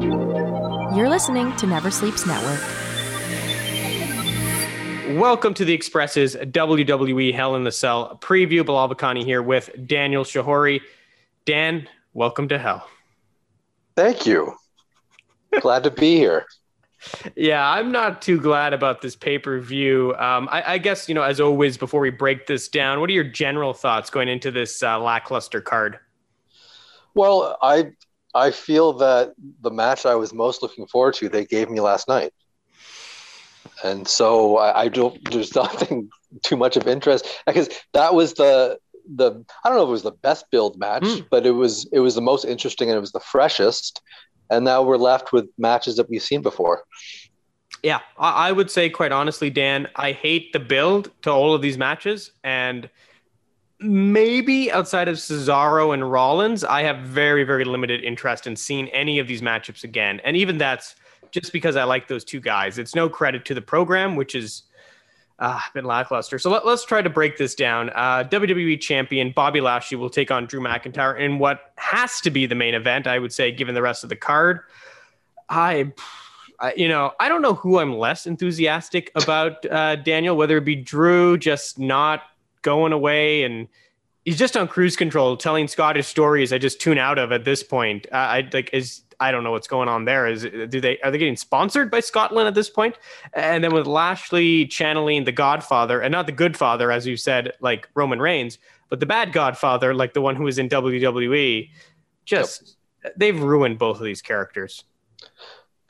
You're listening to Never Sleeps Network. Welcome to the Express's WWE Hell in the Cell preview. Bilal Vakani here with Daniel Shehori. Dan, welcome to Hell. Thank you. Glad to be here. Yeah, I'm not too glad about this pay per view. Um, I, I, guess, you know, as always, before we break this down, what are your general thoughts going into this uh, lackluster card? Well, I I feel that the match I was most looking forward to, they gave me last night. And so I, I don't, there's nothing too much of interest because that was the, the, I don't know if it was the best build match, mm. but it was, it was the most interesting and it was the freshest. And now we're left with matches that we've seen before. Yeah, I would say quite honestly, Dan, I hate the build to all of these matches. And maybe outside of Cesaro and Rollins, I have very, very limited interest in seeing any of these matchups again. And even that's just because I like those two guys. It's no credit to the program, which has uh, been lackluster. So let, us try to break this down. Uh, WWE champion Bobby Lashley will take on Drew McIntyre in what has to be the main event, I would say, given the rest of the card. I. I, you know, I don't know who I'm less enthusiastic about, uh, Daniel, whether it be Drew just not going away and he's just on cruise control telling Scottish stories I just tune out of at this point. Uh, I like is I don't know what's going on there. Is do they are they getting sponsored by Scotland at this point? And then with Lashley channeling the Godfather and not the Good Father, as you said, like Roman Reigns, but the bad Godfather, like the one who was in WWE. Just yep. they've ruined both of these characters.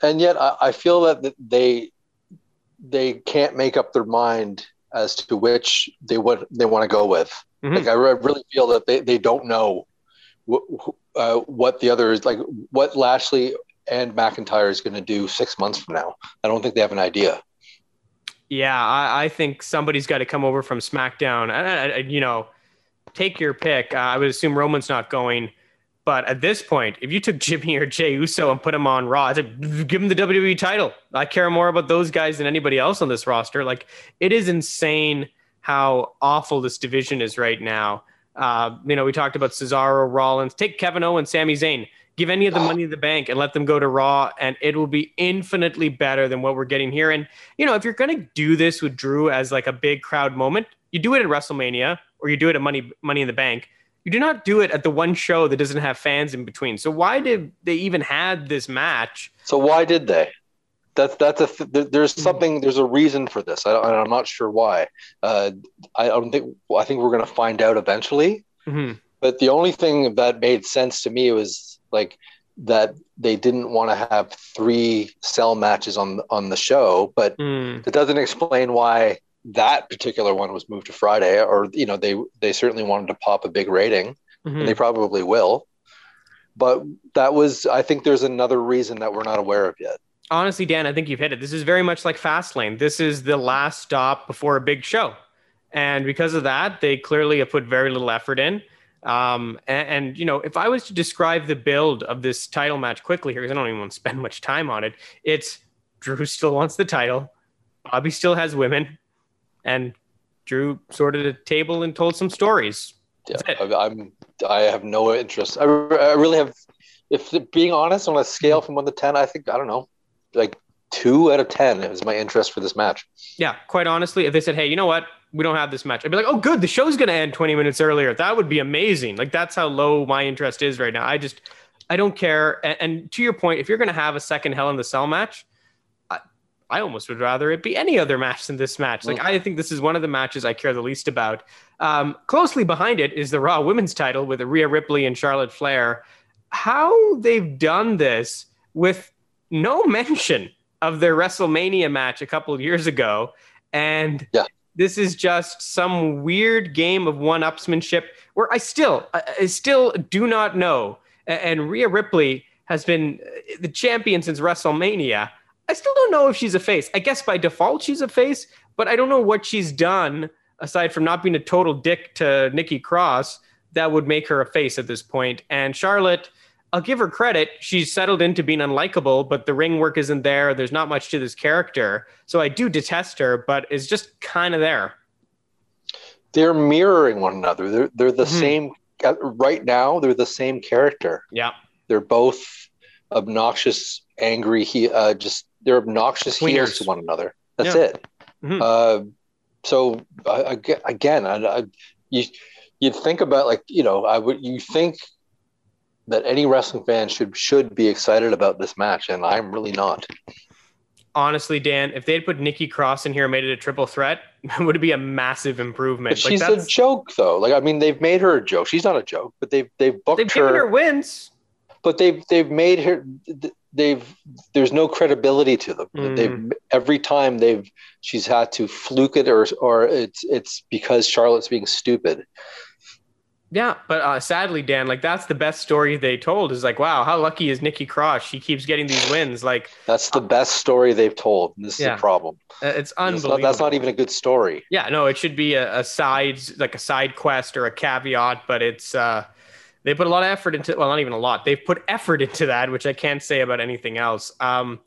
And yet, I, I feel that they they can't make up their mind as to which they what they want to go with. Mm-hmm. Like I really feel that they, they don't know wh- uh, what the other is like what Lashley and McIntyre is going to do six months from now. I don't think they have an idea. Yeah, I, I think somebody's got to come over from SmackDown. I, I, you know, take your pick. Uh, I would assume Roman's not going. But at this point, if you took Jimmy or Jey Uso and put him on Raw, said, give him the WWE title. I care more about those guys than anybody else on this roster. Like, it is insane how awful this division is right now. Uh, you know, we talked about Cesaro, Rollins. Take Kevin Owens, Sami Zayn. Give any of the money in the bank and let them go to Raw, and it will be infinitely better than what we're getting here. And you know, if you're going to do this with Drew as like a big crowd moment, you do it at WrestleMania or you do it at Money Money in the Bank you do not do it at the one show that doesn't have fans in between. So why did they even had this match? So why did they? That's that's a th- there's hmm. something there's a reason for this. I, am not sure why. Uh, I don't think I think we're gonna find out eventually. Mm-hmm. But the only thing that made sense to me was like that they didn't want to have three cell matches on on the show, but mm. it doesn't explain why that particular one was moved to Friday, or you know they they certainly wanted to pop a big rating, mm-hmm. and they probably will. But that was, I think, there's another reason that we're not aware of yet. Honestly, Dan, I think you've hit it. This is very much like Fastlane. This is the last stop before a big show, and because of that, they clearly have put very little effort in. Um, and, and, you know, if I was to describe the build of this title match quickly here, because I don't even want to spend much time on it, it's Drew still wants the title. Bobby still has women and Drew sorted a table and told some stories. Yeah, I'm. I have no interest. I, I really have. If being honest, on a scale from one to ten, I think I don't know, like two out of ten is my interest for this match. Yeah, quite honestly, if they said, "Hey, you know what? We don't have this match," I'd be like, "Oh, good. The show's going to end 20 minutes earlier. That would be amazing." Like that's how low my interest is right now. I just, I don't care. And, and to your point, if you're going to have a second Hell in the Cell match, I almost would rather it be any other match than this match. Like, I think this is one of the matches I care the least about. Um, closely behind it is the Raw Women's title with Rhea Ripley and Charlotte Flair. How they've done this with no mention of their WrestleMania match a couple of years ago. And yeah. this is just some weird game of one upsmanship where I still, I still do not know. And Rhea Ripley has been the champion since WrestleMania I still don't know if she's a face. I guess by default she's a face, but I don't know what she's done aside from not being a total dick to Nikki Cross that would make her a face at this point. And Charlotte, I'll give her credit. She's settled into being unlikable, but the ring work isn't there. There's not much to this character. So I do detest her, but it's just kind of there. They're mirroring one another. They're, they're the mm-hmm. same, uh, right now, they're the same character. Yeah. They're both obnoxious, angry. He uh, just they're obnoxious heels to one another. That's Yeah. it. Mhm. Uh, so uh, aga- again, I, I, you you'd think about like you know I would you think that any wrestling fan should should be excited about this match, and I'm really not. Honestly, Dan, if they'd put Nikki Cross in here and made it a triple threat, would it be a massive improvement? But Like, she's a joke, though. Like I mean, they've made her a joke. She's not a joke, but they've they've booked they've her, given her wins. But they've they've made her. They've there's no credibility to them. Mm. They've every time they've she's had to fluke it or or it's it's because Charlotte's being stupid. Yeah, but uh, sadly, Dan, like that's the best story they told. Is like, wow, how lucky is Nikki Cross? She keeps getting these wins. Like, That's the best story they've told. And this Yeah. is the problem. uh, it's unbelievable. not, that's not even a good story. Yeah, no, it should be a, a side, like a side quest or a caveat, but it's uh, they put a lot of effort into. Well, not even a lot. They've put effort into that, which I can't say about anything else. Um,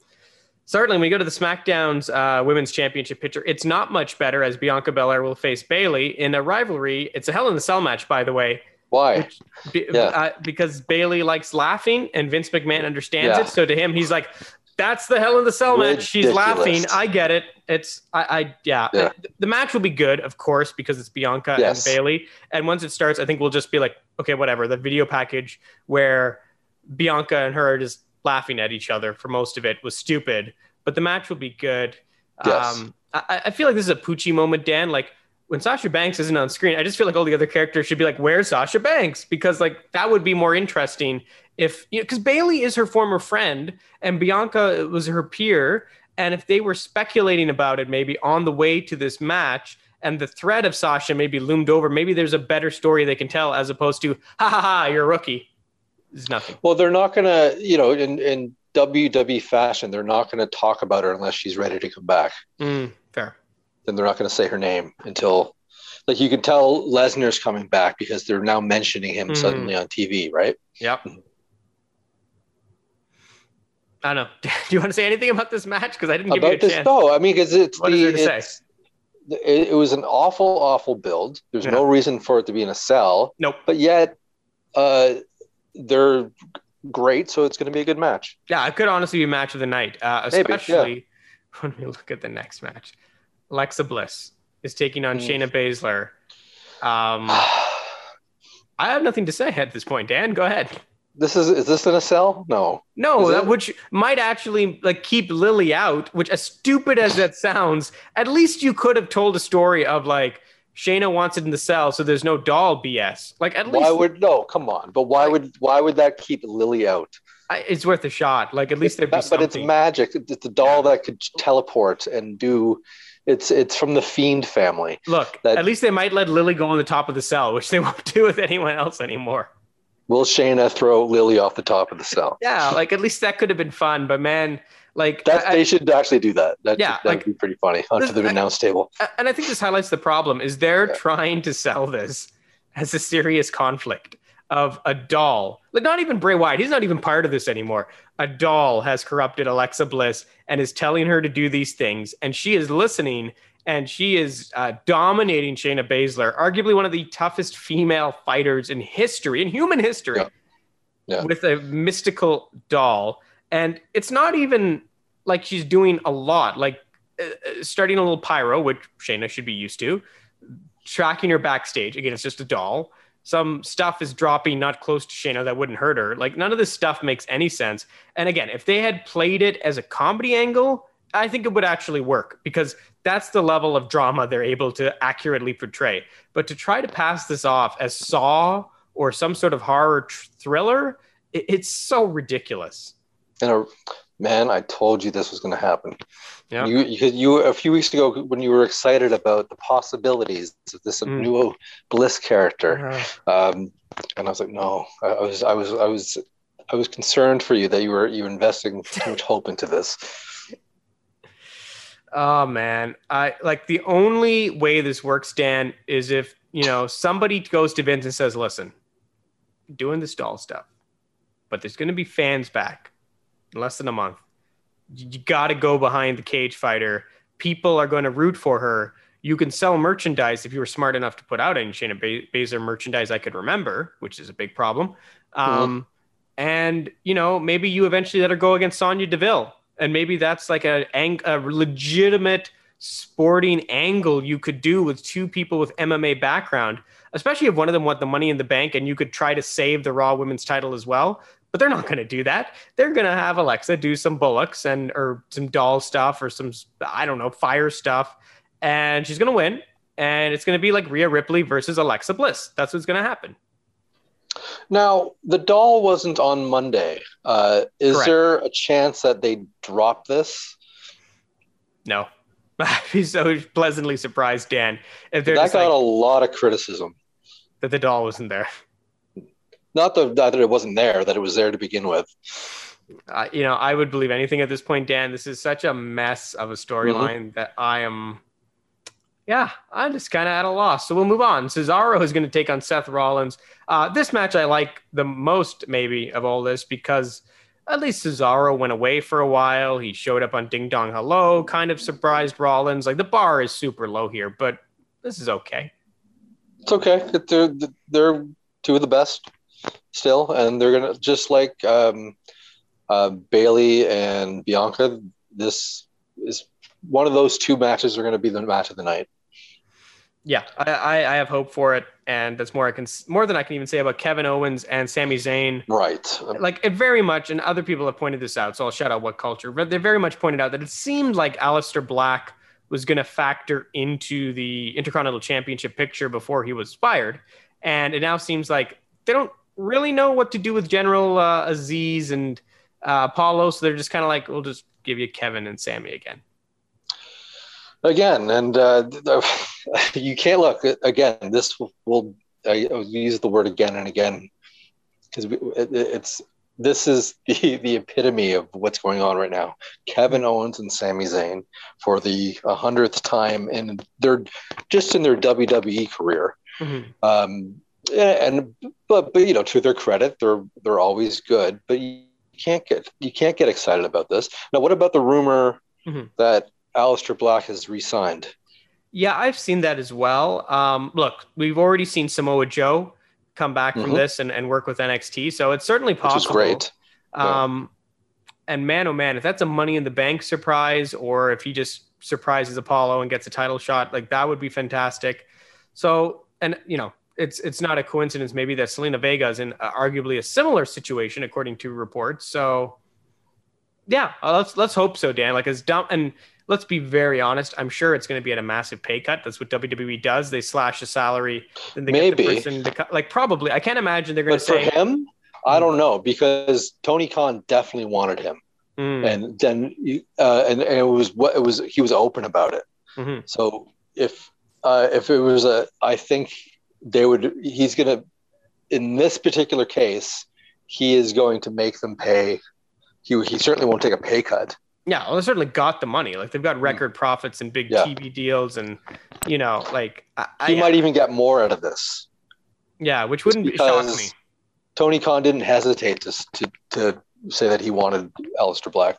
certainly, when we go to the SmackDown's uh, Women's Championship picture, it's not much better as Bianca Belair will face Bayley in a rivalry. It's a Hell in the Cell match, by the way. Why? Be- Yeah. uh, because Bayley likes laughing and Vince McMahon understands Yeah. it. So to him, he's like, "That's the Hell in the Cell match." She's laughing. I get it. It's I, I yeah. Yeah. The match will be good, of course, because it's Bianca Yes. and Bayley. And once it starts, I think we'll just be like, okay, whatever. The video package where Bianca and her are just laughing at each other for most of it was stupid, but the match will be good. Yes. Um, I, I feel like this is a Poochie moment, Dan. Like when Sasha Banks isn't on screen, I just feel like all the other characters should be like, "Where's Sasha Banks?" Because like that would be more interesting if you know, because Bayley is her former friend and Bianca was her peer, and if they were speculating about it, maybe on the way to this match. And the threat of Sasha maybe loomed over. Maybe there's a better story they can tell as opposed to, ha ha ha, you're a rookie. There's nothing. Well, they're not gonna, you know, in in WWE fashion, they're not gonna talk about her unless she's ready to come back. Mm, fair. Then they're not gonna say her name until, like, you can tell Lesnar's coming back because they're now mentioning him Mhm. suddenly on TV, right? Yep. I don't know. Do you want to say anything about this match? Because I didn't give you a About this, chance. no, I mean, because it's What the is there to say? it's- it, it was an awful, awful build. There's no reason for it to be in a cell, Nope. but yet, uh, they're great, so it's going to be a good match. Yeah, it could honestly be a match of the night, uh, Maybe, yeah. especially when we look at the next match. Alexa Bliss is taking on Mm. Shayna Baszler. Um, I have nothing to say at this point. Dan, go ahead. This is is this in a cell? No. No, that which might actually like keep Lilly out. Which, as stupid as that sounds, at least you could have told a story of like Shayna wants it in the cell, so there's no doll BS. Like at least Why would no? Come on, but why would why would that keep Lilly out? I, it's worth a shot. Like at least there'd be That- but it's magic. It's a doll that could teleport and do. It's it's from the Fiend family. Look, that- at least they might let Lilly go on the top of the cell, which they won't do with anyone else anymore. Will Shayna throw Lilly off the top of the cell? Yeah, like at least that could have been fun. But man, like That I- they should actually do that. That Yeah, that like- be pretty funny onto the announce table. And I think this highlights the problem is they're Yeah. trying to sell this as a serious conflict of a doll. Like not even Bray Wyatt, he's not even part of this anymore. A doll has corrupted Alexa Bliss and is telling her to do these things, and she is listening and she is uh, dominating Shayna Baszler, arguably one of the toughest female fighters in history, in human history, Yeah. Yeah. with a mystical doll. And it's not even like she's doing a lot. Like uh, uh, starting a little pyro, which Shayna should be used to, tracking her backstage. Again, it's just a doll. Some stuff is dropping not close to Shayna that wouldn't hurt her. Like none of this stuff makes any sense. And again, if they had played it as a comedy angle, I think it would actually work because that's the level of drama they're able to accurately portray. But to try to pass this off as Saw or some sort of horror tr- thriller, it, it's so ridiculous. And a, man, I told you this was going to happen. Yeah. You, you you a few weeks ago when you were excited about the possibilities of this Mm. new Bliss character, um, and I was like, no, I, I was I was I was I was concerned for you that you were you were investing too much hope into this. Oh man, I like the only way this works, Dan, is if you know somebody goes to Vince and says, "Listen, doing this doll stuff, but there's going to be fans back in less than a month. You got to go behind the cage fighter. People are going to root for her. You can sell merchandise if you were smart enough to put out any Shayna Ba- Baszler merchandise I could remember, which is a big problem. Um, and you know maybe you eventually let her go against Sonya Deville, and maybe that's like a, a legitimate sporting angle you could do with two people with MMA background, especially if one of them want the money in the bank and you could try to save the Raw Women's title as well. But they're not going to do that. They're going to have Alexa do some bullocks and or some doll stuff or some I don't know fire stuff, and she's going to win. And it's going to be like Rhea Ripley versus Alexa Bliss. That's what's going to happen. Now, the doll wasn't on Monday. Uh, is Correct. there a chance that they drop this? No. I'd be so pleasantly surprised, Dan. If that got like, a lot of criticism. That the doll wasn't there. Not, the, not that it wasn't there, that it was there to begin with. Uh, you know, I would believe anything at this point, Dan. This is such a mess of a storyline mm-hmm. that I am, yeah, I'm just kind of at a loss. So we'll move on. Cesaro is going to take on Seth Rollins. Uh, this match I like the most, maybe, of all this because at least Cesaro went away for a while. He showed up on Ding Dong Hello, kind of surprised Rollins. Like the bar is super low here, but this is okay. It's okay. They're they're two of the best still, and they're gonna just like um, uh, Bayley and Bianca. This is one of those two matches are going to be the match of the night yeah, I, I have hope for it, and that's more I can more than I can even say about Kevin Owens and Sami Zayn. Right. Like it very much, and other people have pointed this out, so I'll shout out what culture. But they very much pointed out that it seemed like Aleister Black was going to factor into the Intercontinental Championship picture before he was fired, and it now seems like they don't really know what to do with General uh, Azeez and uh, Apollo, so they're just kind of like, we'll just give you Kevin and Sami again again, and uh, you can't look again. This will, will I use the word again and again because it, it's this is the the epitome of what's going on right now. Kevin Owens and Sami Zayn for the hundredth time in their just in their WWE career. Mm-hmm. Um, and but but you know to their credit, they're they're always good. But you can't get you can't get excited about this. Now, what about the rumor mm-hmm. that Aleister Black has re-signed. Yeah, I've seen that as well. Um, look, we've already seen Samoa Joe come back mm-hmm. from this and, and work with NXT, so it's certainly possible. Which is great. Um, yeah. And man, oh man, if that's a Money in the Bank surprise, or if he just surprises Apollo and gets a title shot, like that would be fantastic. So, and you know, it's it's not a coincidence maybe that Zelina Vega is in arguably a similar situation according to reports. So, yeah, uh, let's let's hope so, Dan. Like as dumb and let's be very honest. I'm sure it's going to be at a massive pay cut. That's what WWE does. They slash the salary, then they Maybe. get the person to like probably. I can't imagine they're going but to say for him. I don't know because Tony Khan definitely wanted him, mm. and then uh, and, and it was what it was. He was open about it. Mm-hmm. So if uh, if it was a, I think they would. He's going to, in this particular case, he is going to make them pay. He he certainly won't take a pay cut yeah, well, they certainly got the money. Like they've got hmm. record profits and big yeah. TV deals, and you know, like I, he I, might even get more out of this. Yeah, which wouldn't shock me. Tony Khan didn't hesitate to to, to say that he wanted Aleister Black.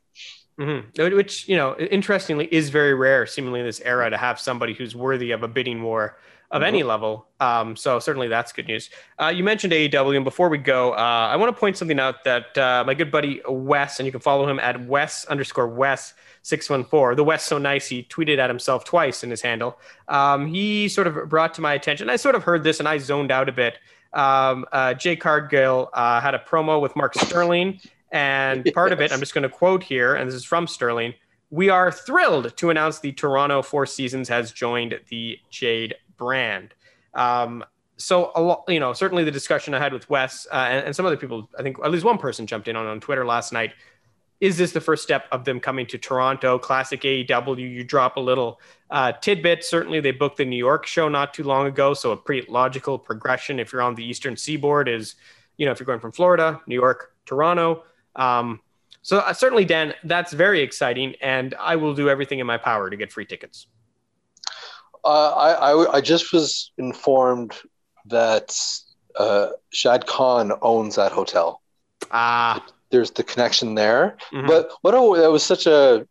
Mm-hmm. Which you know, interestingly, is very rare, seemingly in this era, to have somebody who's worthy of a bidding war of mm-hmm. any level. Um, so certainly that's good news. Uh, you mentioned AEW, and before we go, uh, I want to point something out that uh, my good buddy Wes, and you can follow him at Wes underscore Wes six one four. The Wes so nice he tweeted at himself twice in his handle. Um, he sort of brought to my attention. I sort of heard this and I zoned out a bit. Um, uh, Jade Cargill uh, had a promo with Mark Sterling, and part yes. of it I'm just going to quote here, and this is from Sterling. We are thrilled to announce the Toronto Four Seasons has joined the Jade brand. Um, so a lot, you know, certainly the discussion I had with Wes uh, and, and, some other people, I think at least one person jumped in on on Twitter last night. Is this the first step of them coming to Toronto? Classic AEW, you drop a little uh, tidbit. Certainly, they booked the New York show not too long ago, so a pretty logical progression. If you're on the Eastern Seaboard, is you know if you're going from Florida, New York, Toronto. Um, so uh, certainly, Dan, that's very exciting, and I will do everything in my power to get free tickets. Uh, I, I, I just was informed that uh, Shad Khan owns that hotel. Ah, there's the connection there. Mm-hmm. But what a that was such a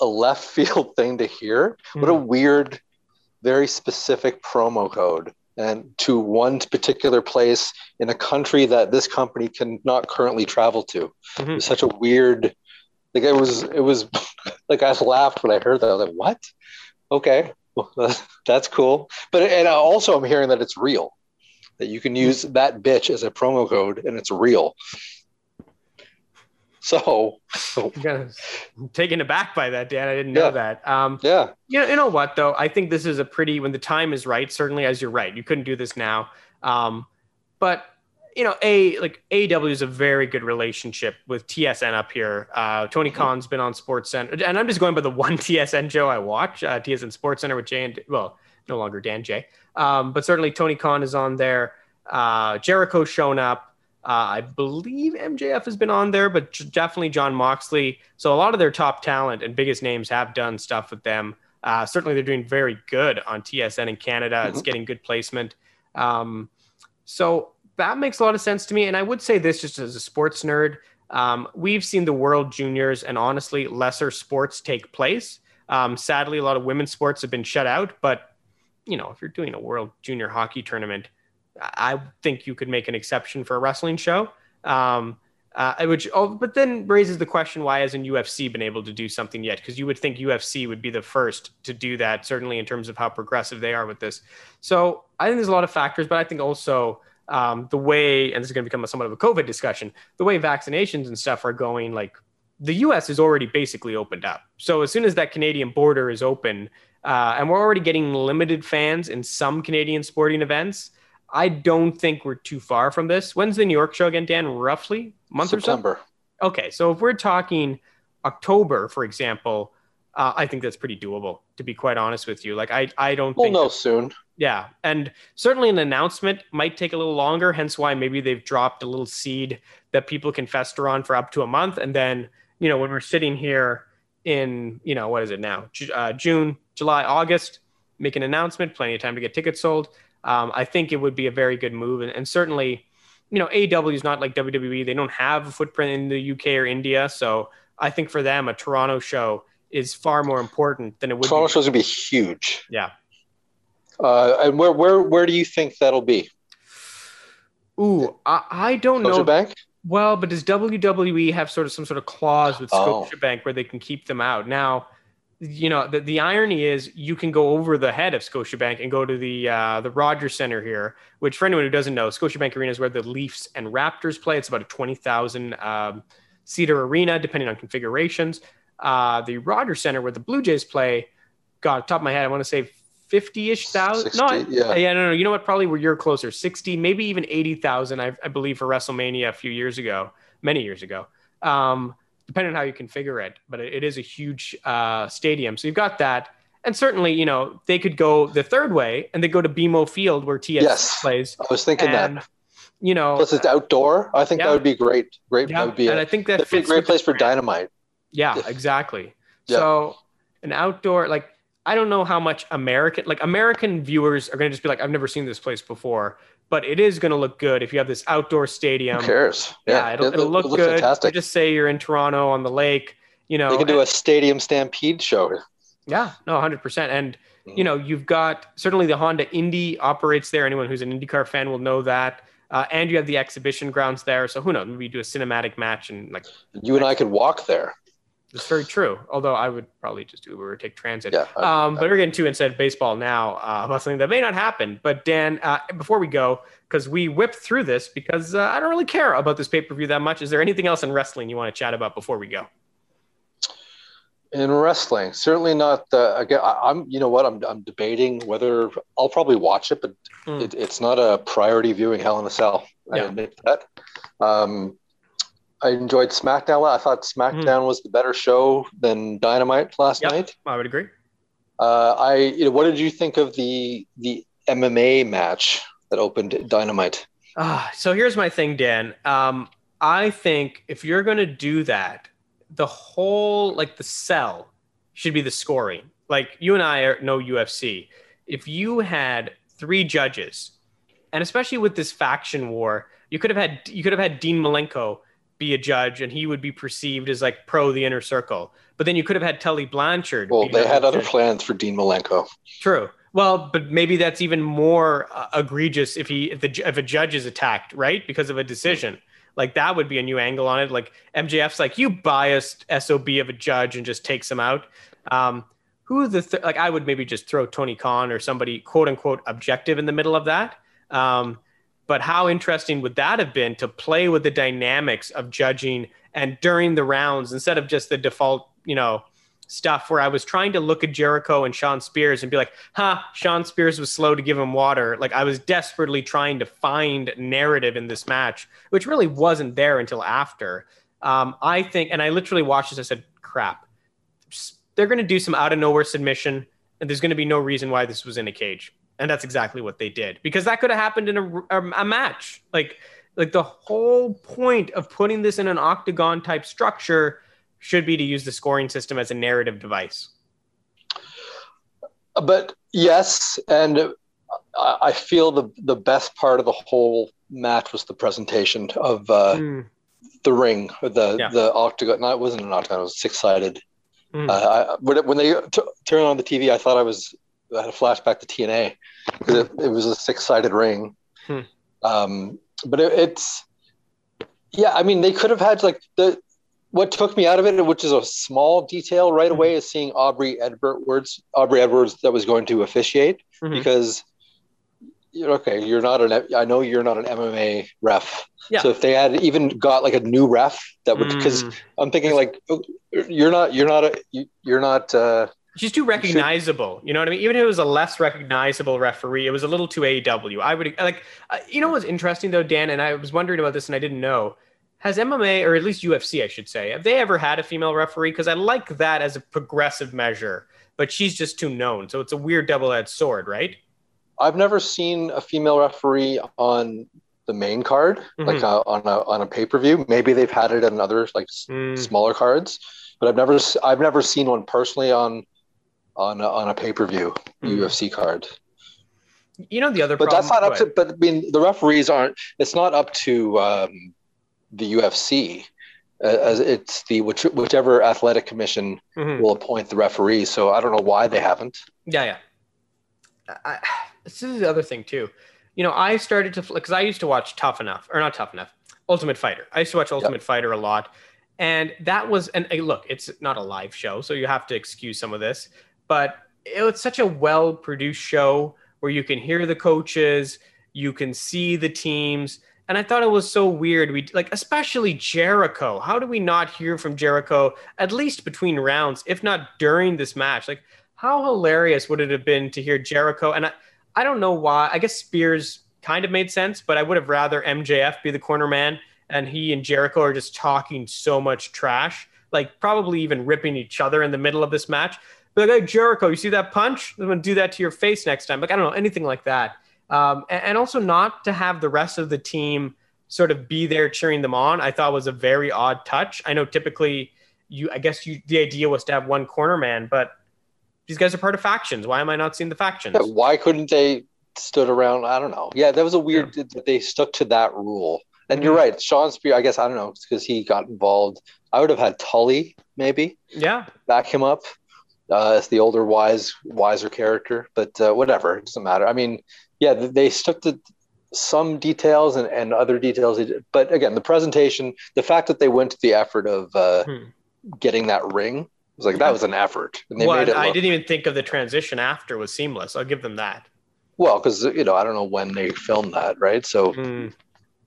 a left field thing to hear. Mm-hmm. What a mm-hmm. weird, very specific promo code and to one particular place in a country that this company cannot currently travel to. Mm-hmm. It was such a weird, like it was, it was like I laughed when I heard that. I was like, what? Okay, well, that's cool. But and also I'm hearing that it's real, that you can use that bitch as a promo code and it's real. So, taken aback by that, Dan. I didn't know that. Um, yeah. You know, you know what though? I think this is a pretty when the time is right. Certainly, as you're right, you couldn't do this now. Um, but you know, a like AEW is a very good relationship with TSN up here. Uh, Tony mm-hmm. Khan's been on Sports Center, and I'm just going by the one TSN show I watch, uh, TSN Sports Center with Jay and well, no longer Dan Jay, um, but certainly Tony Khan is on there. Uh, Jericho's shown up. Uh, I believe MJF has been on there, but definitely Jon Moxley. So a lot of their top talent and biggest names have done stuff with them. Uh, certainly, they're doing very good on TSN in Canada. Mm-hmm. It's getting good placement. Um, so that makes a lot of sense to me. And I would say this just as a sports nerd. Um, we've seen the World Juniors and honestly lesser sports take place. Um, sadly, a lot of women's sports have been shut out. But you know, if you're doing a World Junior Hockey tournament, I think you could make an exception for a wrestling show. Um, uh, which, oh, but then raises the question: Why hasn't UFC been able to do something yet? Because you would think UFC would be the first to do that, certainly in terms of how progressive they are with this. So I think there's a lot of factors, but I think also um, the way, and this is going to become a, somewhat of a COVID discussion, the way vaccinations and stuff are going, like the U.S. is already basically opened up. So as soon as that Canadian border is open, uh, and we're already getting limited fans in some Canadian sporting events. I don't think we're too far from this. When's the New York show again, Dan? Roughly month September. or so. Okay, so if we're talking October, for example, uh, I think that's pretty doable. To be quite honest with you, like I, I don't. We'll think know that, soon. Yeah, and certainly an announcement might take a little longer. Hence why maybe they've dropped a little seed that people can fester on for up to a month, and then you know when we're sitting here in you know what is it now uh, June, July, August, make an announcement. Plenty of time to get tickets sold um, I think it would be a very good move. And, and certainly, you know, AW is not like WWE. They don't have a footprint in the UK or India. So I think for them, a Toronto show is far more important than it would Toronto be. show's gonna be huge. Yeah. Uh, and where where where do you think that'll be? Ooh, I, I don't Scotia know. Bank? Well, but does WWE have sort of some sort of clause with Oh. Scotiabank where they can keep them out? Now, you know, the, the irony is you can go over the head of Scotiabank and go to the uh, the Rogers Center here, which for anyone who doesn't know, Scotiabank Arena is where the Leafs and Raptors play. It's about a 20,000 um, seater arena, depending on configurations. Uh, the Rogers Center, where the Blue Jays play, God, top of my head, I want to say 50 ish thousand. No, 60, yeah. yeah, no, no. You know what? Probably where you're closer, 60, maybe even 80,000, I, I believe, for WrestleMania a few years ago, many years ago. Um, depending on how you configure it, but it, it is a huge uh, stadium. So you've got that. And certainly, you know, they could go the third way and they go to BMO Field where TS Yes. plays. I was thinking And, that. You know, Plus, it's outdoor. I think Yeah. that would be great. Great. yeah, That would be and a, I think that that'd be a great place for dynamite. Yeah, exactly. Yeah. So an outdoor, like I don't know how much American, like American viewers are going to just be like, I've never seen this place before, but it is going to look good if you have this outdoor stadium. Who cares? Yeah, it'll, it- it'll look looks good. Fantastic. Just say you're in Toronto on the lake. You know, They can do a stadium stampede show. Yeah, no, 100%. And, Mm-hmm. you know, you've got certainly the Honda Indy operates there. Anyone who's an IndyCar fan will know that. Uh, and you have the exhibition grounds there. So who knows? Maybe you do a cinematic match and like, You and I could walk there. It's very true. Although I would probably just Uber or take transit. Yeah, I- Um, but we're getting too instead baseball now uh, about something that may not happen. But Dan, uh, before we go, because we whipped through this because uh, I don't really care about this pay per view that much. Is there anything else in wrestling you want to chat about before we go? In wrestling, certainly not. The, again, I, I'm. You know what? I'm. I'm debating whether I'll probably watch it, but Hmm. it, it's not a priority viewing. Hell in a Cell. I Yeah. admit that. Um, I enjoyed SmackDown. I thought SmackDown was the better show than Dynamite last Yep. night. I would agree. Uh, I. You know, what did you think of the the MMA match that opened Dynamite? Ah, so here's my thing, Dan. Um, I think if you're going to do that, the whole like the sell should be the scoring. Like you and I are no UFC. If you had three judges, and especially with this faction war, you could have had you could have had Dean Malenko be a judge, and he would be perceived as like pro the inner circle. But then you could have had Tully Blanchard. Well, they had other judge. plans for Dean Malenko. True. Well, but maybe that's even more uh, egregious if he if the if a judge is attacked, right? Because of a decision. Like that would be a new angle on it. Like MJF's like you biased SOB of a judge and just takes him out. Um, who the th- like I would maybe just throw Tony Khan or somebody quote unquote objective in the middle of that. Um, but how interesting would that have been to play with the dynamics of judging and during the rounds instead of just the default, you know, stuff where I was trying to look at Jericho and Shawn Spears and be like, huh, Shawn Spears was slow to give him water. Like I was desperately trying to find narrative in this match, which really wasn't there until after. Um, I think, and I literally watched this, I said, crap. They're going to do some out of nowhere submission, and there's going to be no reason why this was in a cage. And that's exactly what they did because that could have happened in a, a, a match. Like, like the whole point of putting this in an octagon type structure should be to use the scoring system as a narrative device. But yes, and I feel the the best part of the whole match was the presentation of uh, mm. the ring, the yeah. the octagon. No, it wasn't an octagon; it was six sided. Mm. Uh, when, when they t- turned on the TV, I thought I was I had a flashback to TNA because it, it, was a six sided ring. Hmm. Um, but it, it's yeah, I mean, they could have had like the what took me out of it, which is a small detail right away, is seeing Aubrey Edwards, Aubrey Edwards that was going to officiate mm-hmm. because you're okay. You're not an. I know you're not an MMA ref. Yeah. So if they had even got like a new ref, that would because mm. I'm thinking like you're not you're not a you're not. uh She's too recognizable. You know what I mean? Even if it was a less recognizable referee, it was a little too AEW. I would like, uh, you know, what's interesting though, Dan, and I was wondering about this, and I didn't know has MMA or at least UFC, I should say, have they ever had a female referee? Because I like that as a progressive measure, but she's just too known, so it's a weird double-edged sword, right? I've never seen a female referee on the main card, mm-hmm. like uh, on a on a pay per view. Maybe they've had it on other like mm. smaller cards, but I've never I've never seen one personally on on a, on a pay per view mm. UFC card. You know the other, but that's not up to. But I mean, the referees aren't. It's not up to um, the UFC. Uh, as it's the which, whichever athletic commission mm-hmm. will appoint the referee. So I don't know why they haven't. Yeah, yeah. I, this is the other thing too. You know, I started to because I used to watch Tough Enough or not Tough Enough, Ultimate Fighter. I used to watch Ultimate yep. Fighter a lot, and that was and look, it's not a live show, so you have to excuse some of this, but it was such a well produced show where you can hear the coaches, you can see the teams and I thought it was so weird. We like, especially Jericho. How do we not hear from Jericho at least between rounds, if not during this match? Like, how hilarious would it have been to hear Jericho? And I, I don't know why. I guess Spears kind of made sense, but I would have rather MJF be the corner man and he and Jericho are just talking so much trash, like probably even ripping each other in the middle of this match. But like, hey, Jericho, you see that punch? I'm gonna do that to your face next time. Like, I don't know, anything like that um, and, and also not to have the rest of the team sort of be there cheering them on. I thought was a very odd touch. I know typically you, I guess you, the idea was to have one corner man, but these guys are part of factions. Why am I not seeing the factions? Why couldn't they stood around? I don't know. Yeah, that was a weird. Yeah. They stuck to that rule. And you're mm-hmm. right, Shawn Spear. I guess I don't know because he got involved. I would have had Tully maybe. Yeah. Back him up uh, as the older, wise, wiser character. But uh, whatever, it doesn't matter. I mean, yeah, they stuck to some details and, and other details. But again, the presentation, the fact that they went to the effort of uh, hmm. getting that ring was like, that was an effort. And they well, made it I didn't even think of the transition after was seamless. I'll give them that. Well, because, you know, I don't know when they filmed that, right? So, hmm.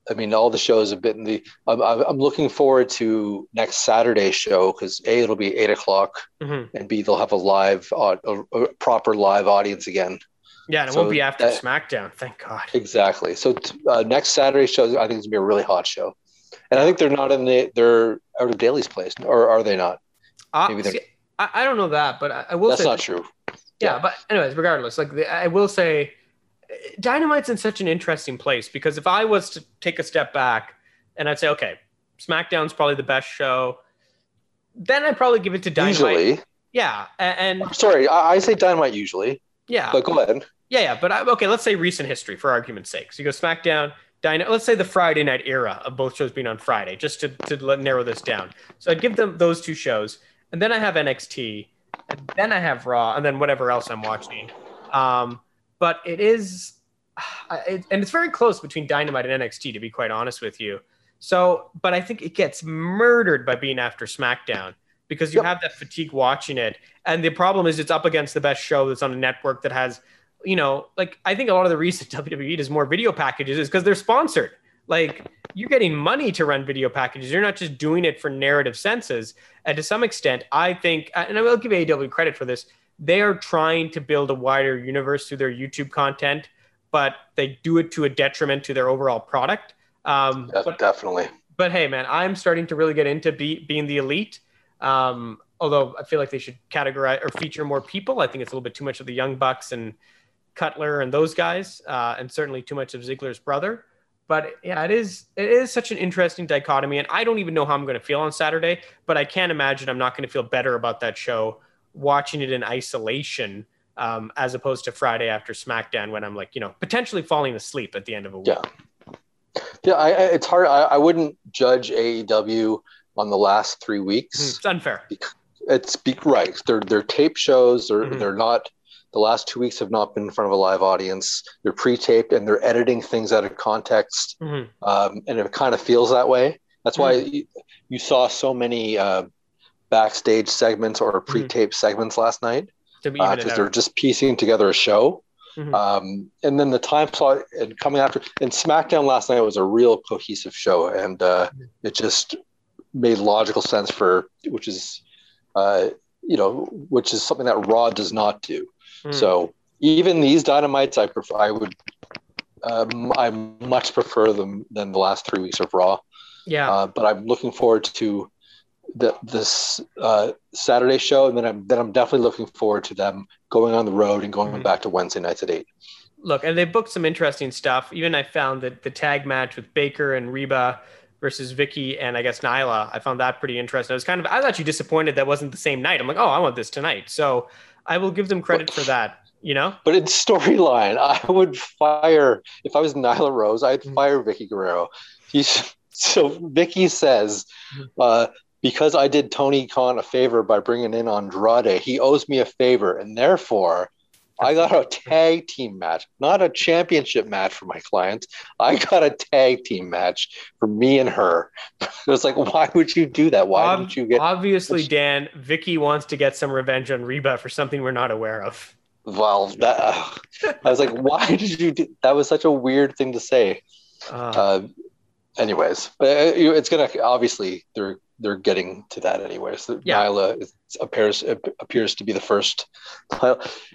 I mean, all the shows have been the. I'm, I'm looking forward to next Saturday show because a it'll be eight o'clock, mm-hmm. and b they'll have a live, uh, a, a proper live audience again. Yeah, and it so won't be after that, SmackDown. Thank God. Exactly. So uh, next Saturday show, I think it's gonna be a really hot show, and I think they're not in the they're out of Daily's Place, or are they not? Uh, Maybe they're. See, I, I don't know that, but I, I will. Say That's say not true. Yeah, yeah, but anyways, regardless, like the, I will say, Dynamite's in such an interesting place because if I was to take a step back and I'd say, okay, SmackDown's probably the best show, then I'd probably give it to Dynamite. Usually. Yeah, and, and sorry, I, I say Dynamite usually. Yeah. But go ahead. Yeah, yeah. But I, okay, let's say recent history for argument's sake. So you go SmackDown, Dynamite, let's say the Friday night era of both shows being on Friday, just to, to let, narrow this down. So I'd give them those two shows. And then I have NXT. And then I have Raw. And then whatever else I'm watching. Um, but it is, it, and it's very close between Dynamite and NXT, to be quite honest with you. So, but I think it gets murdered by being after SmackDown because you yep. have that fatigue watching it. And the problem is it's up against the best show that's on a network that has, you know, like I think a lot of the reason WWE does more video packages is because they're sponsored. Like you're getting money to run video packages. You're not just doing it for narrative senses. And to some extent, I think, and I will give AEW credit for this, they are trying to build a wider universe through their YouTube content, but they do it to a detriment to their overall product. Um, yeah, but, definitely. But hey, man, I'm starting to really get into be, being the elite. Um, although I feel like they should categorize or feature more people. I think it's a little bit too much of the Young Bucks and Cutler and those guys, uh, and certainly too much of Ziggler's brother. But yeah, it is it is such an interesting dichotomy, and I don't even know how I'm going to feel on Saturday. But I can't imagine I'm not going to feel better about that show watching it in isolation um, as opposed to Friday after SmackDown when I'm like, you know, potentially falling asleep at the end of a week. Yeah. Yeah, I, it's hard. I, I wouldn't judge AEW on the last three weeks. Hmm, it's unfair. It's be, right. They're they're tape shows. They're mm-hmm. they're not. The last two weeks have not been in front of a live audience. They're pre-taped and they're editing things out of context, mm-hmm. um, and it kind of feels that way. That's why mm-hmm. you, you, saw so many uh, backstage segments or mm-hmm. pre-taped segments last night because uh, they're just piecing together a show. Mm-hmm. Um, and then the time slot and coming after and SmackDown last night was a real cohesive show, and uh, mm-hmm. it just made logical sense for which is, uh, you know, which is something that Raw does not do. Mm. So even these dynamites, I prefer. I would. Um, I much prefer them than the last three weeks of Raw. Yeah. Uh, but I'm looking forward to the, this uh, Saturday show, and then I'm then I'm definitely looking forward to them going on the road and going mm-hmm. back to Wednesday nights at eight. Look, and they booked some interesting stuff. Even I found that the tag match with Baker and Reba versus Vickie and I guess Nyla, I found that pretty interesting. I was kind of I was actually disappointed that wasn't the same night. I'm like, oh, I want this tonight. So I will give them credit for that. You know, but in storyline, I would fire if I was Nyla Rose. I'd mm-hmm. fire Vickie Guerrero. He's so Vickie says, mm-hmm. uh, because I did Tony Khan a favor by bringing in Andrade, he owes me a favor, and therefore I got a tag team match, not a championship match for my clients. I got a tag team match for me and her. it was like, why would you do that? Why Ob- didn't you get? Obviously, Dan, Vickie wants to get some revenge on Reba for something we're not aware of. Well, that, uh, I was like, why did you do? That was such a weird thing to say. Uh, uh, anyways, uh, it's gonna obviously they're they're getting to that anyway. So yeah. Nyla is, appears appears to be the first.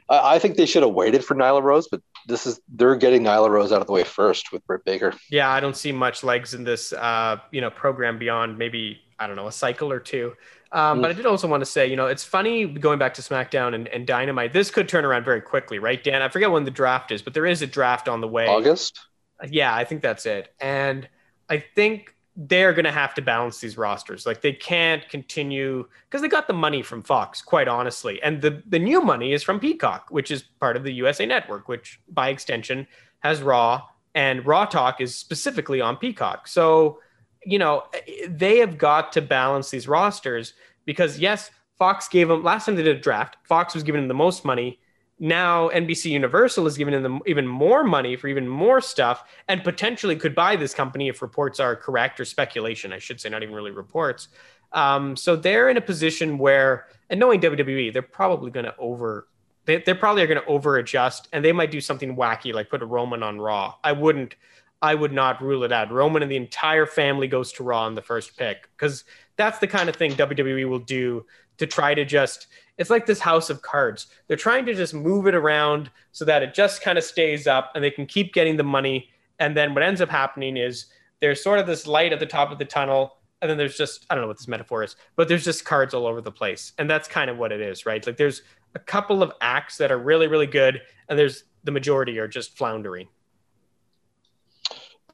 I think they should have waited for Nyla Rose, but this is they're getting Nyla Rose out of the way first with Britt Baker. Yeah, I don't see much legs in this uh, you know program beyond maybe I don't know a cycle or two. Um, mm. But I did also want to say, you know, it's funny going back to SmackDown and, and Dynamite. This could turn around very quickly, right, Dan? I forget when the draft is, but there is a draft on the way. August. Yeah, I think that's it. And I think they're going to have to balance these rosters. Like they can't continue because they got the money from Fox, quite honestly. And the, the new money is from Peacock, which is part of the USA network, which by extension has Raw and Raw Talk is specifically on Peacock. So, you know, they have got to balance these rosters because yes, Fox gave them last time they did a draft, Fox was giving them the most money now NBC Universal is giving them even more money for even more stuff and potentially could buy this company if reports are correct or speculation, I should say, not even really reports. Um, so they're in a position where, and knowing WWE, they're probably going to over, they, they probably are going to over adjust and they might do something wacky like put a Roman on Raw. I wouldn't, I would not rule it out. Roman and the entire family goes to Raw on the first pick because that's the kind of thing WWE will do to try to just it's like this house of cards. They're trying to just move it around so that it just kind of stays up and they can keep getting the money. And then what ends up happening is there's sort of this light at the top of the tunnel. And then there's just, I don't know what this metaphor is, but there's just cards all over the place. And that's kind of what it is, right? Like there's a couple of acts that are really, really good. And there's the majority are just floundering.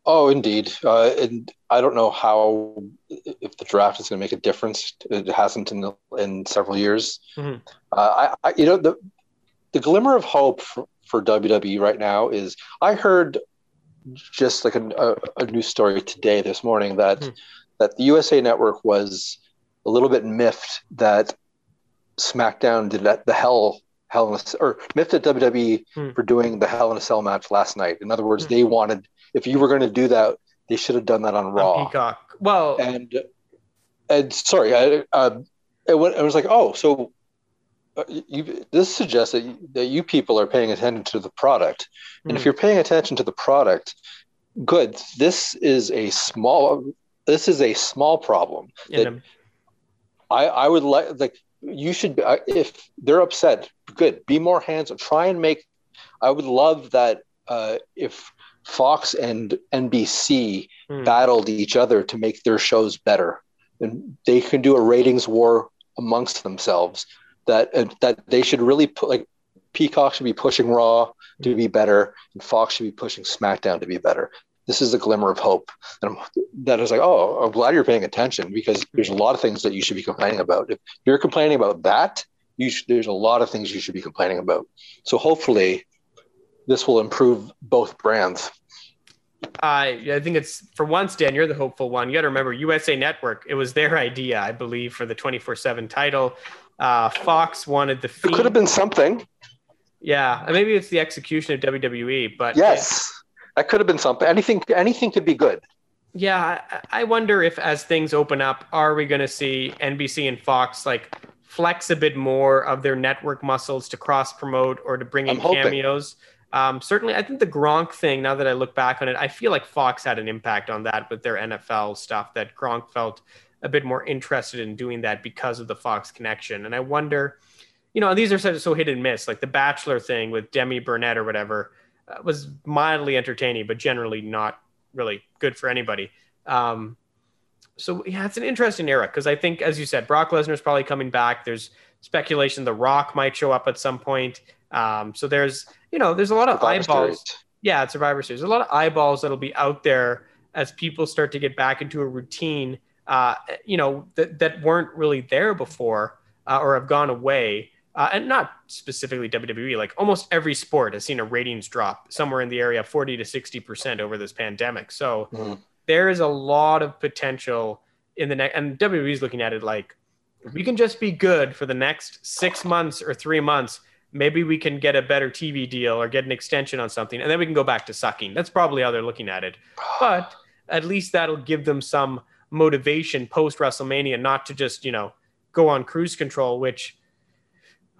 Oh, indeed. Uh, and I don't know how if the draft is going to make a difference. It hasn't in the, in several years. Mm-hmm. Uh, I, I, you know, the the glimmer of hope for, for WWE right now is I heard just like a, a, a news story today this morning that mm-hmm. that the USA Network was a little bit miffed that SmackDown did that the hell Hell in a or miffed at WWE hmm. for doing the Hell in a Cell match last night. In other words, hmm. they wanted if you were going to do that, they should have done that on Raw. On Peacock. Well, and and sorry, I uh, it, went, it was like, oh, so uh, you, this suggests that you, that you people are paying attention to the product, and if hmm. you're paying attention to the product, good. This is a small. This is a small problem. That I I would like like you should uh, if they're upset, good. Be more hands on. Try and make. I would love that uh, if Fox and NBC mm. battled each other to make their shows better, and they can do a ratings war amongst themselves. That uh, that they should really put like Peacock should be pushing Raw to be better, and Fox should be pushing SmackDown to be better. This is a glimmer of hope. And I'm, that is like, oh, I'm glad you're paying attention because there's a lot of things that you should be complaining about. If you're complaining about that, you sh- there's a lot of things you should be complaining about. So hopefully, this will improve both brands. I I think it's for once, Dan, you're the hopeful one. You got to remember USA Network. It was their idea, I believe, for the 24 seven title. Uh, Fox wanted the. Feed. It could have been something. Yeah, maybe it's the execution of WWE, but yes, that could have been something. Anything, anything could be good. Yeah, I wonder if as things open up, are we going to see NBC and Fox like flex a bit more of their network muscles to cross promote or to bring in cameos? Um, certainly, I think the Gronk thing. Now that I look back on it, I feel like Fox had an impact on that with their NFL stuff. That Gronk felt a bit more interested in doing that because of the Fox connection. And I wonder, you know, these are so, so hit and miss. Like the Bachelor thing with Demi Burnett or whatever uh, was mildly entertaining, but generally not really good for anybody. Um, so yeah, it's an interesting era because I think, as you said, Brock Lesnar is probably coming back. There's speculation The Rock might show up at some point. Um, so there's you know there's a lot of Survivor eyeballs. Series. Yeah, Survivor Series. There's a lot of eyeballs that'll be out there as people start to get back into a routine. Uh, you know that that weren't really there before uh, or have gone away. Uh, and not specifically WWE, like almost every sport has seen a ratings drop somewhere in the area of 40 to 60% over this pandemic. So mm-hmm. there is a lot of potential in the next, and WWE is looking at it like, we can just be good for the next six months or three months maybe we can get a better TV deal or get an extension on something, and then we can go back to sucking. That's probably how they're looking at it. But at least that'll give them some motivation post WrestleMania, not to just you know go on cruise control, which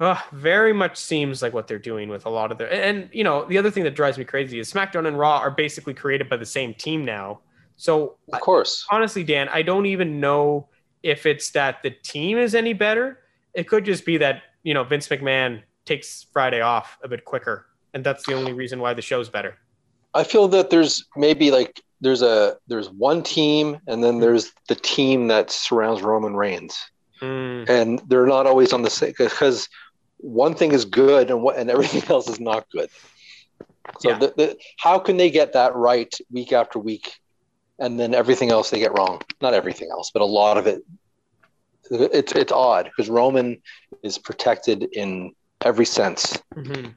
uh, very much seems like what they're doing with a lot of their. And you know, the other thing that drives me crazy is SmackDown and Raw are basically created by the same team now. So of course, honestly, Dan, I don't even know if it's that the team is any better. It could just be that you know Vince McMahon takes Friday off a bit quicker, and that's the only reason why the show's better. I feel that there's maybe like there's a there's one team, and then there's the team that surrounds Roman Reigns, mm. and they're not always on the same because one thing is good and what and everything else is not good. So yeah. the, the, how can they get that right week after week, and then everything else they get wrong? Not everything else, but a lot of it. It's it's odd because Roman is protected in every sense. Mm-hmm.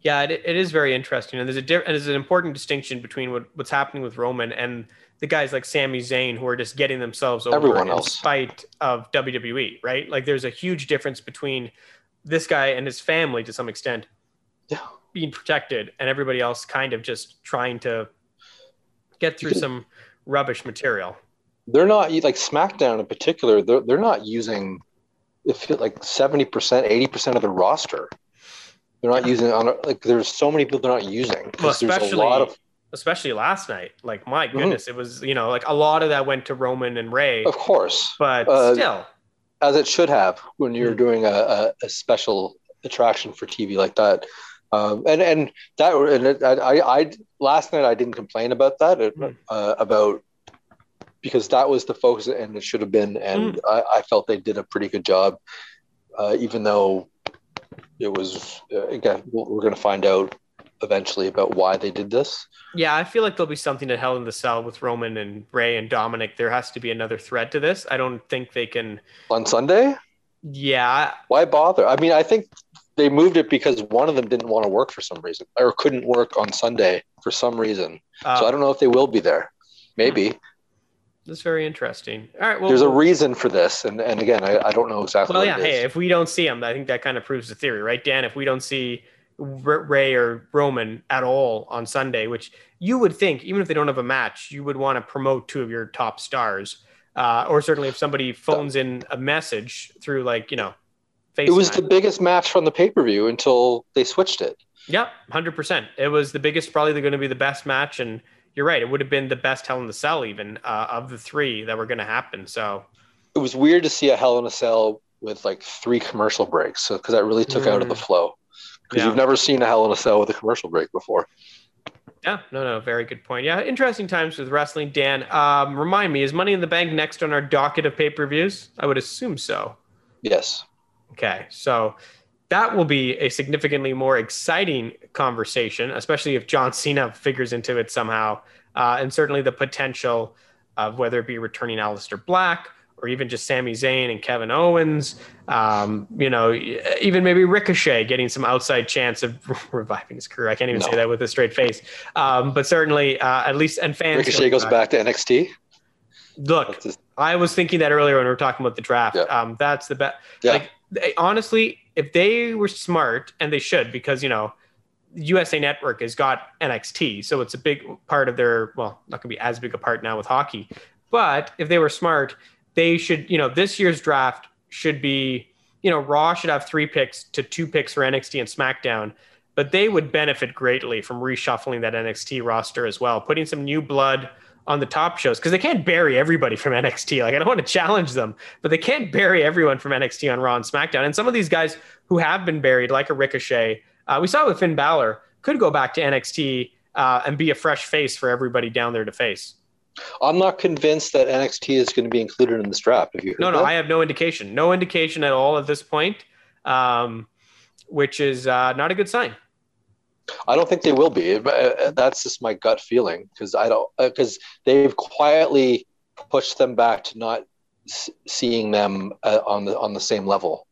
Yeah, it, it is very interesting, and there's a di- and there's an important distinction between what, what's happening with Roman and the guys like Sami Zayn who are just getting themselves over Everyone in spite of WWE, right? Like there's a huge difference between this guy and his family to some extent yeah. being protected and everybody else kind of just trying to get through some rubbish material. They're not like SmackDown in particular, they're, they're not using if like 70%, 80% of the roster. They're not using on like there's so many people they're not using. Well, especially, there's a lot of especially last night. Like my mm-hmm. goodness, mm-hmm. it was you know like a lot of that went to Roman and Rey. Of course, but uh, still, as it should have when you're mm-hmm. doing a, a, a, special attraction for TV like that. Um, and and that and it, I, I last night I didn't complain about that mm-hmm. uh, about because that was the focus and it should have been. And mm. I, I, felt they did a pretty good job, uh, even though it was, uh, again, we're going to find out eventually about why they did this. Yeah, I feel like there'll be something to Hell in the Cell with Roman and Rey and Dominic. There has to be another thread to this. I don't think they can. On Sunday? Yeah. Why bother? I mean, I think they moved it because one of them didn't want to work for some reason or couldn't work on Sunday for some reason. so I don't know if they will be there. Maybe. That's very interesting. All right. Well, there's a reason for this, and and again, I, I don't know exactly. Well, yeah. Hey, if we don't see him, I think that kind of proves the theory, right, Dan? If we don't see Rey or Roman at all on Sunday, which you would think, even if they don't have a match, you would want to promote two of your top stars. Uh, or certainly if somebody phones in a message through like, you know. It was the biggest match from the pay per view until they switched it. Yep, 100%. It was the biggest, probably going to be the best match. And you're right. It would have been the best Hell in a Cell, even uh, of the three that were going to happen. So it was weird to see a Hell in a Cell with like three commercial breaks. So, because that really took mm. out of the mm. flow because yeah. you've never seen a Hell in a Cell with a commercial break before. Yeah, no, no, very good point. Yeah, interesting times with wrestling. Dan, um, remind me, is Money in the Bank next on our docket of pay per views? I would assume so. Yes. Okay, so that will be a significantly more exciting conversation, especially if John Cena figures into it somehow, uh, and certainly the potential of whether it be returning Aleister Black or even just Sami Zayn and Kevin Owens. Um, you know, even maybe Ricochet getting some outside chance of reviving his career. I can't even no. say that with a straight face. Um, but certainly, uh, at least, and fans. Ricochet goes back to NXT. Look, just... I was thinking that earlier when we were talking about the draft. Yeah. Um, that's the best. Yeah. Like, honestly, if they were smart, and they should, because you know. USA Network has got NXT, so it's a big part of their well, not gonna be as big a part now with hockey. But if they were smart, they should, you know, this year's draft should be, you know, Raw should have three picks to two picks for NXT and SmackDown, but they would benefit greatly from reshuffling that NXT roster as well, putting some new blood on the top shows because they can't bury everybody from NXT. Like I don't want to challenge them, but they can't bury everyone from NXT on Raw and SmackDown. And some of these guys who have been buried, like a Ricochet, uh, we saw with Finn Balor, could go back to NXT uh, and be a fresh face for everybody down there to face. I'm not convinced that NXT is going to be included in this draft. Have you no, no, that? I have no indication, no indication at all at this point, um, which is uh, not a good sign. I don't think they will be. Uh, that's just my gut feeling because I don't because uh, they've quietly pushed them back to not seeing them uh, on the on the same level.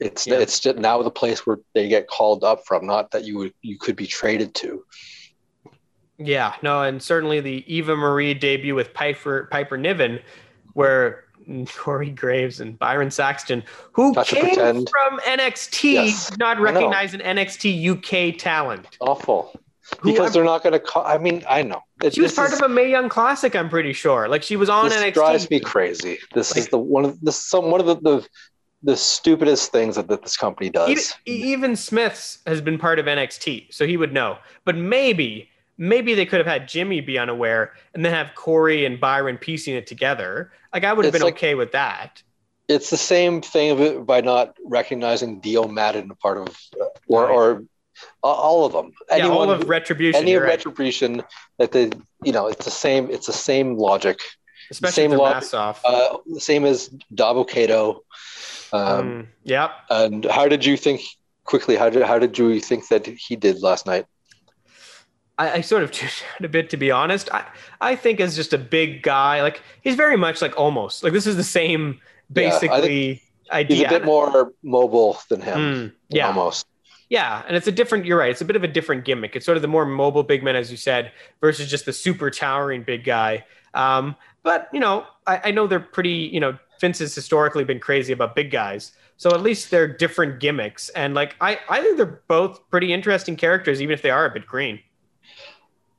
It's yeah. it's now the place where they get called up from, not that you would you could be traded to. Yeah, no, and certainly the Eva Marie debut with Piper Piper Niven, where Corey Graves and Byron Saxton, who not came from NXT, yes, not recognize an NXT UK talent. Awful. Because they're not going to call. I mean, I know. It, she was part is, of a Mae Young Classic. I'm pretty sure. Like she was on this NXT. drives me crazy. This like, is the one of this some one of the, the the stupidest things that, that this company does. Even, even Smiths has been part of NXT, so he would know. But maybe maybe they could have had Jimmy be unaware and then have Corey and Byron piecing it together. Like I would have it's been like, okay with that. It's the same thing by not recognizing Dio Maddin a part of, uh, or right. or all of them. Anyone, yeah, all of retribution. Any retribution that they, you know, it's the same. It's the same logic. Especially same logic, off. Uh, same as Dabba-Kato. Um, mm, yep. And how did you think quickly? How did how did you think that he did last night? I, I sort of out a bit to be honest. I, I think as just a big guy, like he's very much like almost like this is the same basically yeah, idea. He's a bit more mobile than him. Mm, yeah, almost. Yeah, and it's a different. You're right. It's a bit of a different gimmick. It's sort of the more mobile big man, as you said, versus just the super towering big guy. Um, but you know, I, I know they're pretty. You know, Vince has historically been crazy about big guys. So at least they're different gimmicks, and like I, I think they're both pretty interesting characters, even if they are a bit green.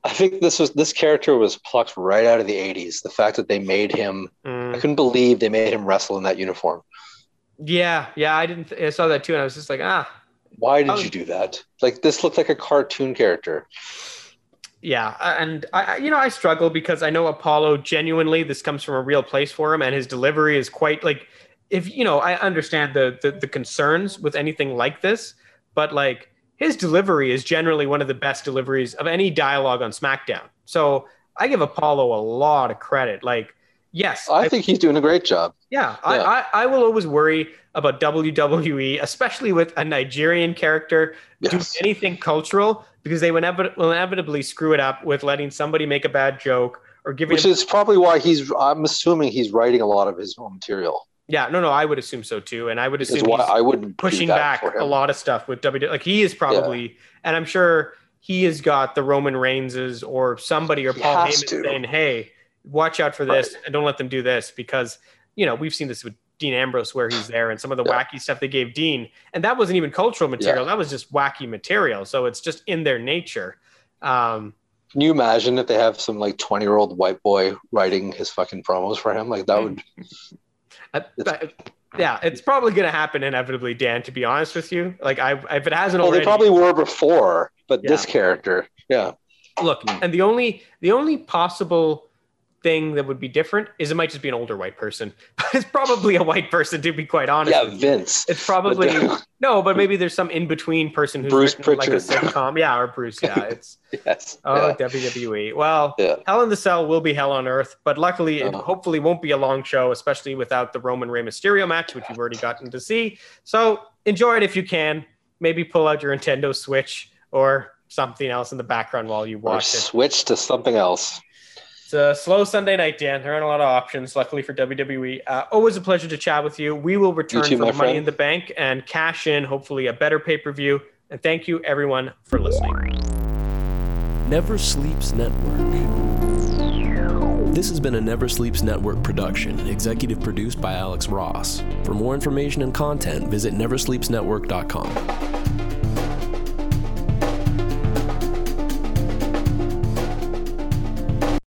I think this was this character was plucked right out of the '80s. The fact that they made him, mm. I couldn't believe they made him wrestle in that uniform. Yeah, yeah, I didn't. I saw that too, and I was just like, ah. Why did you do that? Like this looked like a cartoon character. Yeah, and I, you know, I struggle because I know Apollo genuinely. This comes from a real place for him, and his delivery is quite like. If you know, I understand the, the, the concerns with anything like this, but like his delivery is generally one of the best deliveries of any dialogue on SmackDown. So I give Apollo a lot of credit. Like, yes, I, I think he's doing a great job. Yeah, yeah. I, I, I, will always worry about WWE, especially with a Nigerian character yes. doing anything cultural, because they will, inevit- will inevitably screw it up with letting somebody make a bad joke or giving. Which him- is probably why he's. I'm assuming he's writing a lot of his own material. Yeah, no, no, I would assume so too, and I would assume I wouldn't pushing back a lot of stuff with WWE. Like he is probably, yeah. and I'm sure he has got the Roman Reigns's or somebody or he Paul Heyman saying, "Hey, watch out for this right. and don't let them do this because you know we've seen this with Dean Ambrose where he's there and some of the yeah. wacky stuff they gave Dean and that wasn't even cultural material yeah. that was just wacky material so it's just in their nature um, can you imagine if they have some like 20 year old white boy writing his fucking promos for him like that would Uh, yeah it's probably going to happen inevitably dan to be honest with you like i if it hasn't well, already, they probably were before but yeah. this character yeah look and the only the only possible thing that would be different is it might just be an older white person. It's probably a white person to be quite honest. Yeah, Vince. It's probably no, but maybe there's some in between person who's Bruce like a sitcom. Yeah, or Bruce. Yeah, it's yes. Oh, yeah. WWE. Well, yeah. Hell in the Cell will be Hell on Earth, but luckily it uh-huh. hopefully won't be a long show, especially without the Roman Rey Mysterio match, which you've already gotten to see. So enjoy it if you can. Maybe pull out your Nintendo Switch or something else in the background while you watch or it. Switch to something else. It's a slow Sunday night, Dan. There aren't a lot of options, luckily for WWE. Uh, always a pleasure to chat with you. We will return too, for Money friend. in the Bank and cash in, hopefully, a better pay per view. And thank you, everyone, for listening. Never Sleeps Network. This has been a Never Sleeps Network production, executive produced by Alex Ross. For more information and content, visit neversleepsnetwork.com.